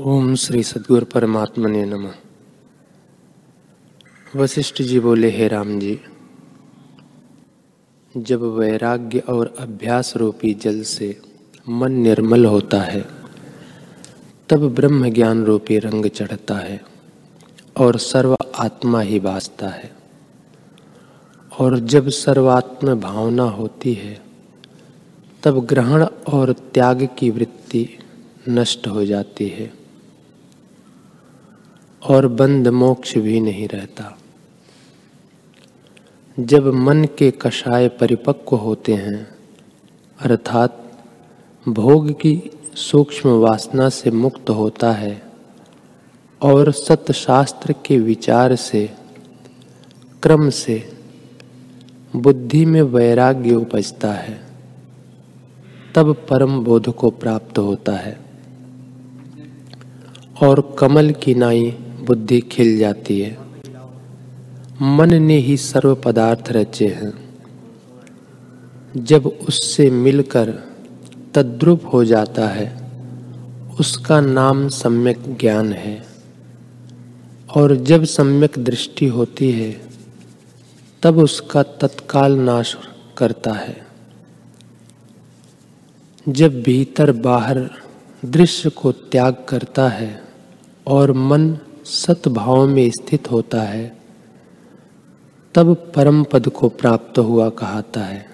ओम श्री सदगुरु परमात्मा ने नम। वशिष्ठ जी बोले, हे राम जी, जब वैराग्य और अभ्यास रूपी जल से मन निर्मल होता है, तब ब्रह्म ज्ञान रूपी रंग चढ़ता है और सर्व आत्मा ही बासता है। और जब सर्वात्म भावना होती है, तब ग्रहण और त्याग की वृत्ति नष्ट हो जाती है। और बंद मोक्ष भी नहीं रहता। जब मन के कषाय परिपक्व होते हैं, अर्थात भोग की सूक्ष्म वासना से मुक्त होता है और सतशास्त्र के विचार से, क्रम से बुद्धि में वैराग्य उपजता है, तब परम बोध को प्राप्त होता है। और कमल की नाई बुद्धि खिल जाती है। मन ने ही सर्व पदार्थ रचे हैं। जब उससे मिलकर तद्रुप हो जाता है, उसका नाम सम्यक ज्ञान है। और जब सम्यक दृष्टि होती है, तब उसका तत्काल नाश करता है। जब भीतर बाहर दृश्य को त्याग करता है और मन सतभाव में स्थित होता है तब परम पद को प्राप्त हुआ कहता है।